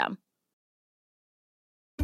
system.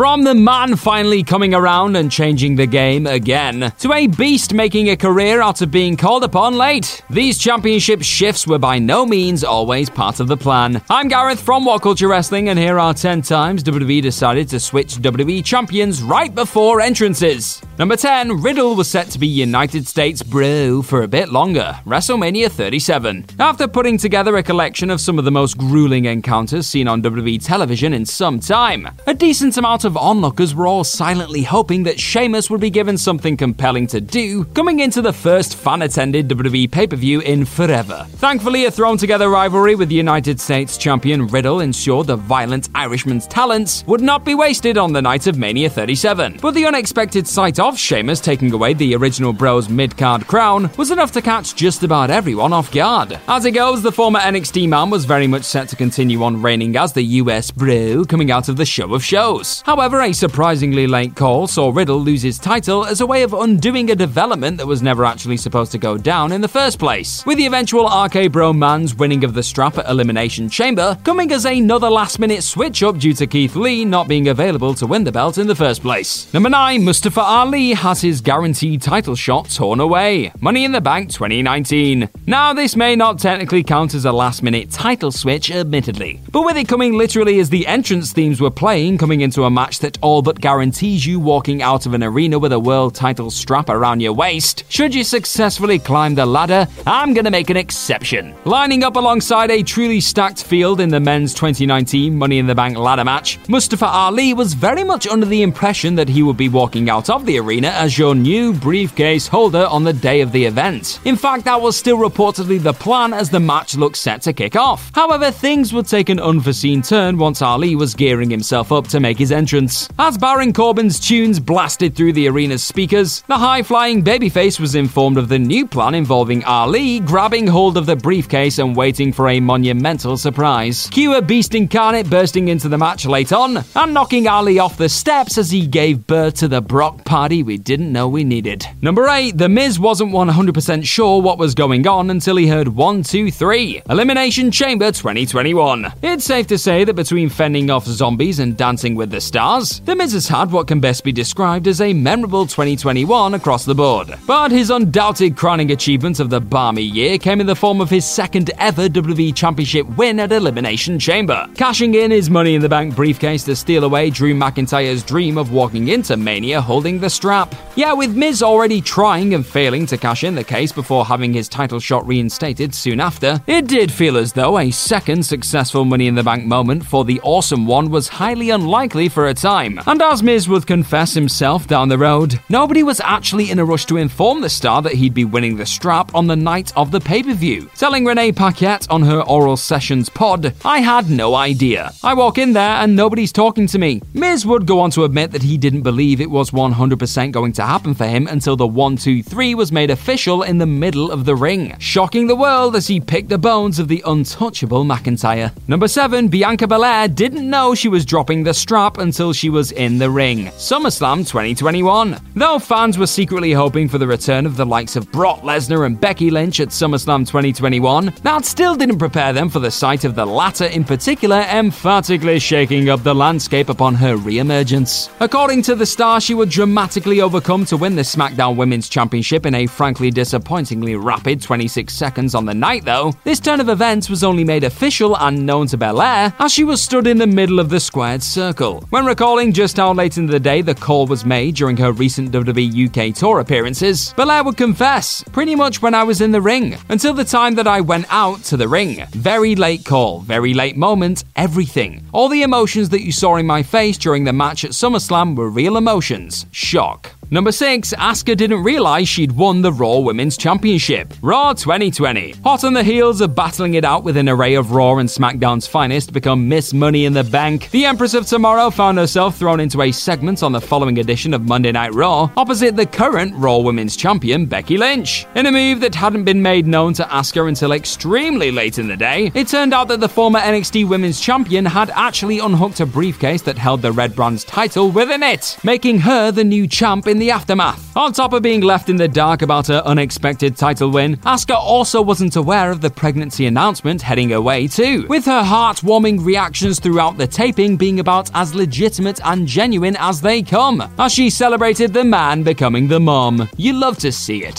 From the man finally coming around and changing the game again, to a beast making a career out of being called upon late, these championship shifts were by no means always part of the plan. I'm Gareth from What Culture Wrestling, and here are 10 times WWE decided to switch WWE champions right before entrances. Number 10, Riddle was set to be United States bro for a bit longer, WrestleMania 37. After putting together a collection of some of the most grueling encounters seen on WWE television in some time, a decent amount of onlookers were all silently hoping that Sheamus would be given something compelling to do coming into the first fan attended WWE pay per view in forever. Thankfully, a thrown together rivalry with United States champion Riddle ensured the violent Irishman's talents would not be wasted on the night of Mania 37. But the unexpected sight of Sheamus taking away the original Bros mid card crown was enough to catch just about everyone off guard. As it goes, the former NXT man was very much set to continue on reigning as the US Bro coming out of the show of shows. However, a surprisingly late call saw Riddle lose his title as a way of undoing a development that was never actually supposed to go down in the first place, with the eventual RK Bro man's winning of the strap at Elimination Chamber coming as another last minute switch up due to Keith Lee not being available to win the belt in the first place. Number 9, Mustafa Ali has his guaranteed title shot torn away. Money in the Bank 2019. Now, this may not technically count as a last minute title switch, admittedly, but with it coming literally as the entrance themes were playing coming into a match that all but guarantees you walking out of an arena with a world title strap around your waist. Should you successfully climb the ladder, I'm gonna make an exception. Lining up alongside a truly stacked field in the men's 2019 Money in the Bank ladder match, Mustafa Ali was very much under the impression that he would be walking out of the arena as your new briefcase holder on the day of the event. In fact, that was still reportedly the plan as the match looked set to kick off. However, things would take an unforeseen turn once Ali was gearing himself up to make his entrance. As Baron Corbin's tunes blasted through the arena's speakers, the high flying babyface was informed of the new plan involving Ali grabbing hold of the briefcase and waiting for a monumental surprise. Cue a beast incarnate bursting into the match late on and knocking Ali off the steps as he gave birth to the Brock party we didn't know we needed. Number 8, The Miz wasn't 100% sure what was going on until he heard 1, 2, 3 Elimination Chamber 2021. It's safe to say that between fending off zombies and dancing with the stars, The Miz has had what can best be described as a memorable 2021 across the board. But his undoubted crowning achievement of the balmy year came in the form of his second ever WWE Championship win at Elimination Chamber, cashing in his Money in the Bank briefcase to steal away Drew McIntyre's dream of walking into Mania holding the strap. Yeah, with Miz already trying and failing to cash in the case before having his title shot reinstated soon after, it did feel as though a second successful Money in the Bank moment for the awesome one was highly unlikely for a time. And as Miz would confess himself down the road, nobody was actually in a rush to inform the star that he'd be winning the strap on the night of the pay per view. Telling Renee Paquette on her Oral Sessions pod, I had no idea. I walk in there and nobody's talking to me. Miz would go on to admit that he didn't believe it was 100% going to happen for him until the 1 2 3 was made official in the middle of the ring, shocking the world as he picked the bones of the untouchable McIntyre. Number 7, Bianca Belair didn't know she was dropping the strap until until she was in the ring. SummerSlam 2021. Though fans were secretly hoping for the return of the likes of Brock Lesnar and Becky Lynch at SummerSlam 2021, that still didn't prepare them for the sight of the latter in particular emphatically shaking up the landscape upon her re-emergence. According to the star, she would dramatically overcome to win the SmackDown Women's Championship in a frankly disappointingly rapid 26 seconds on the night though. This turn of events was only made official and known to Belair as she was stood in the middle of the squared circle. When recalling just how late in the day the call was made during her recent WWE UK tour appearances, Belair would confess, pretty much when I was in the ring, until the time that I went out to the ring. Very late call, very late moment, everything. All the emotions that you saw in my face during the match at SummerSlam were real emotions. Shock. Number 6, Asuka didn't realize she'd won the Raw Women's Championship. Raw 2020. Hot on the heels of battling it out with an array of Raw and SmackDown's finest to become Miss Money in the Bank, the Empress of Tomorrow found herself thrown into a segment on the following edition of Monday Night Raw opposite the current Raw Women's Champion, Becky Lynch. In a move that hadn't been made known to Asuka until extremely late in the day, it turned out that the former NXT Women's Champion had actually unhooked a briefcase that held the Red Brand's title within it, making her the new champ in the aftermath. On top of being left in the dark about her unexpected title win, Asuka also wasn't aware of the pregnancy announcement heading her way too, with her heartwarming reactions throughout the taping being about as legitimate and genuine as they come, as she celebrated the man becoming the mom. You love to see it.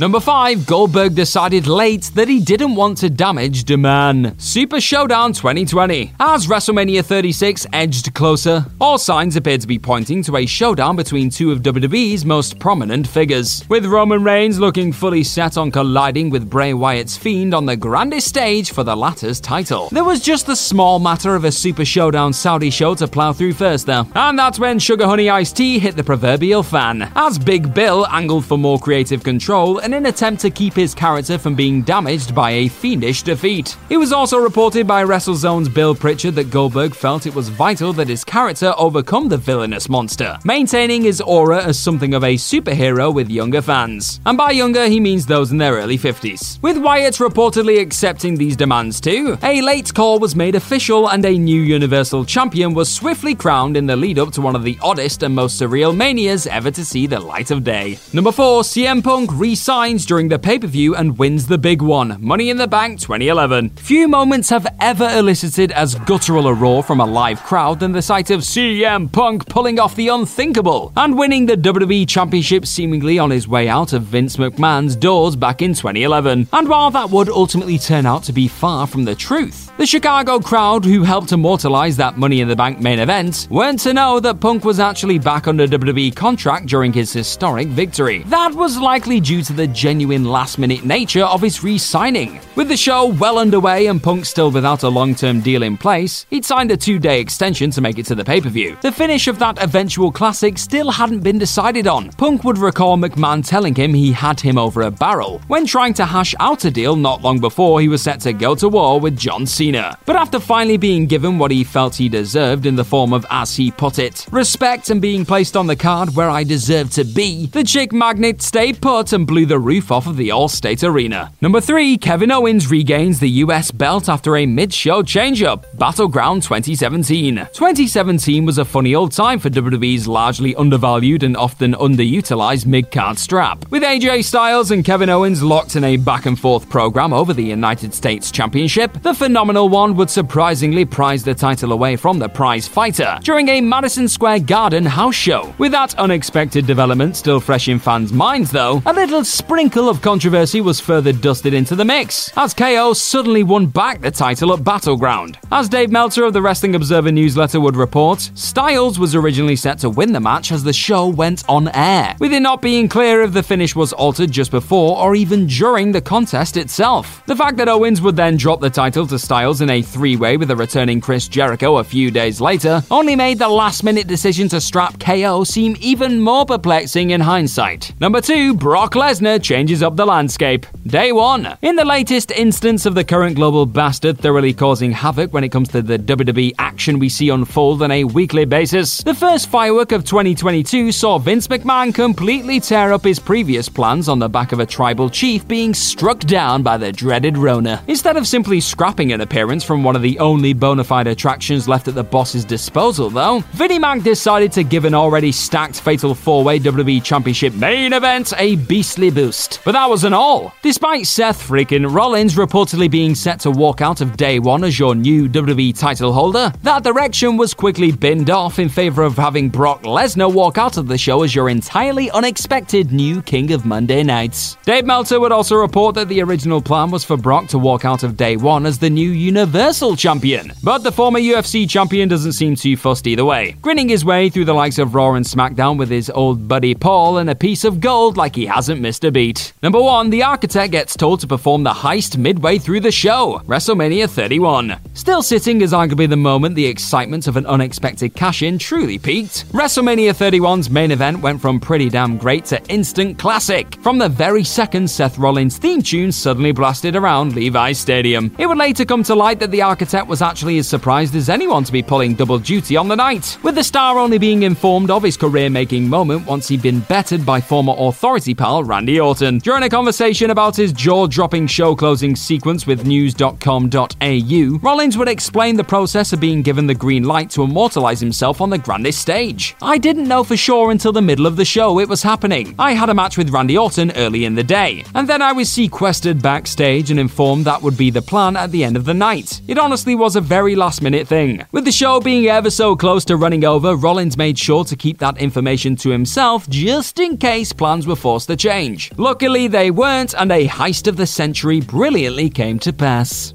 Number 5, Goldberg decided late that he didn't want to damage the man. Super Showdown 2020. As WrestleMania 36 edged closer, all signs appeared to be pointing to a showdown between two of WWE's most prominent figures, with Roman Reigns looking fully set on colliding with Bray Wyatt's Fiend on the grandest stage for the latter's title. There was just the small matter of a Super Showdown Saudi show to plow through first, though, and that's when Sugar Honey Ice Tea hit the proverbial fan, as Big Bill angled for more creative control in an attempt to keep his character from being damaged by a fiendish defeat. It was also reported by WrestleZone's Bill Pritchard that Goldberg felt it was vital that his character overcome the villainous monster, maintaining his aura as something of a superhero with younger fans. And by younger, he means those in their early 50s. With Wyatt reportedly accepting these demands too, a late call was made official and a new Universal Champion was swiftly crowned in the lead up to one of the oddest and most surreal manias ever to see the light of day. Number 4, CM Punk re-signs during the pay-per-view and wins the big one, Money in the Bank 2011. Few moments have ever elicited as guttural a roar from a live crowd than the sight of CM Punk pulling off the unthinkable and winning the WWE Championship seemingly on his way out of Vince McMahon's doors back in 2011. And while that would ultimately turn out to be far from the truth, the Chicago crowd who helped immortalize that Money in the Bank main event weren't to know that Punk was actually back under WWE contract during his historic victory. That was likely due to the the genuine last minute nature of his re signing. With the show well underway and Punk still without a long term deal in place, he'd signed a two day extension to make it to the pay per view. The finish of that eventual classic still hadn't been decided on. Punk would recall McMahon telling him he had him over a barrel when trying to hash out a deal not long before he was set to go to war with John Cena. But after finally being given what he felt he deserved in the form of, as he put it, respect and being placed on the card where I deserve to be, the chick magnet stayed put and blew the roof off of the Allstate Arena. Number 3, Kevin Owens regains the US belt after a mid show change-up, Battleground 2017. 2017 was a funny old time for WWE's largely undervalued and often underutilized mid-card strap. With AJ Styles and Kevin Owens locked in a back and forth program over the United States Championship, the phenomenal one would surprisingly prize the title away from the prize fighter during a Madison Square Garden house show. With that unexpected development still fresh in fans' minds, though, a little sprinkle of controversy was further dusted into the mix, as KO suddenly won back the title at Battleground. As Dave Meltzer of the Wrestling Observer newsletter would report, Styles was originally set to win the match as the show went on air, with it not being clear if the finish was altered just before or even during the contest itself. The fact that Owens would then drop the title to Styles in a three way with a returning Chris Jericho a few days later only made the last minute decision to strap KO seem even more perplexing in hindsight. Number 2, Brock Lesnar changes up the landscape. Day 1. In the latest instance of the current global bastard thoroughly causing havoc when it comes to the WWE action we see unfold on a weekly basis, the first firework of 2022 saw Vince McMahon completely tear up his previous plans on the back of a tribal chief being struck down by the dreaded Rona. Instead of simply scrapping an appearance from one of the only bona fide attractions left at the boss's disposal, though, Vinnie Mac decided to give an already stacked Fatal 4 Way WWE Championship main event a beastly boost. But that wasn't all. Despite Seth freaking Rollins reportedly being set to walk out of day one as your new WWE title holder, that direction was quickly binned off in favor of having Brock Lesnar walk out of the show as your entirely unexpected new King of Monday Nights. Dave Meltzer would also report that the original plan was for Brock to walk out of day one as the new Universal Champion. But the former UFC champion doesn't seem too fussed either way, grinning his way through the likes of Raw and SmackDown with his old buddy Paul and a piece of gold like he hasn't missed a beat. Number 1, the Architect gets told to perform the heist midway through the show, WrestleMania 31. Still sitting is arguably the moment the excitement of an unexpected cash in truly peaked. WrestleMania 31's main event went from pretty damn great to instant classic. From the very second Seth Rollins' theme tune suddenly blasted around Levi's Stadium. It would later come to light that the Architect was actually as surprised as anyone to be pulling double duty on the night, with the star only being informed of his career making moment once he'd been bettered by former authority pal Randy Orton. During a conversation about his jaw dropping show closing sequence with news.com.au, Rollins would explain the process of being given the green light to immortalize himself on the grandest stage. I didn't know for sure until the middle of the show it was happening. I had a match with Randy Orton early in the day, and then I was sequestered backstage and informed that would be the plan at the end of the night. It honestly was a very last minute thing. With the show being ever so close to running over, Rollins made sure to keep that information to himself just in case plans were forced to change. Luckily, they weren't, and a heist of the century brilliantly came to pass.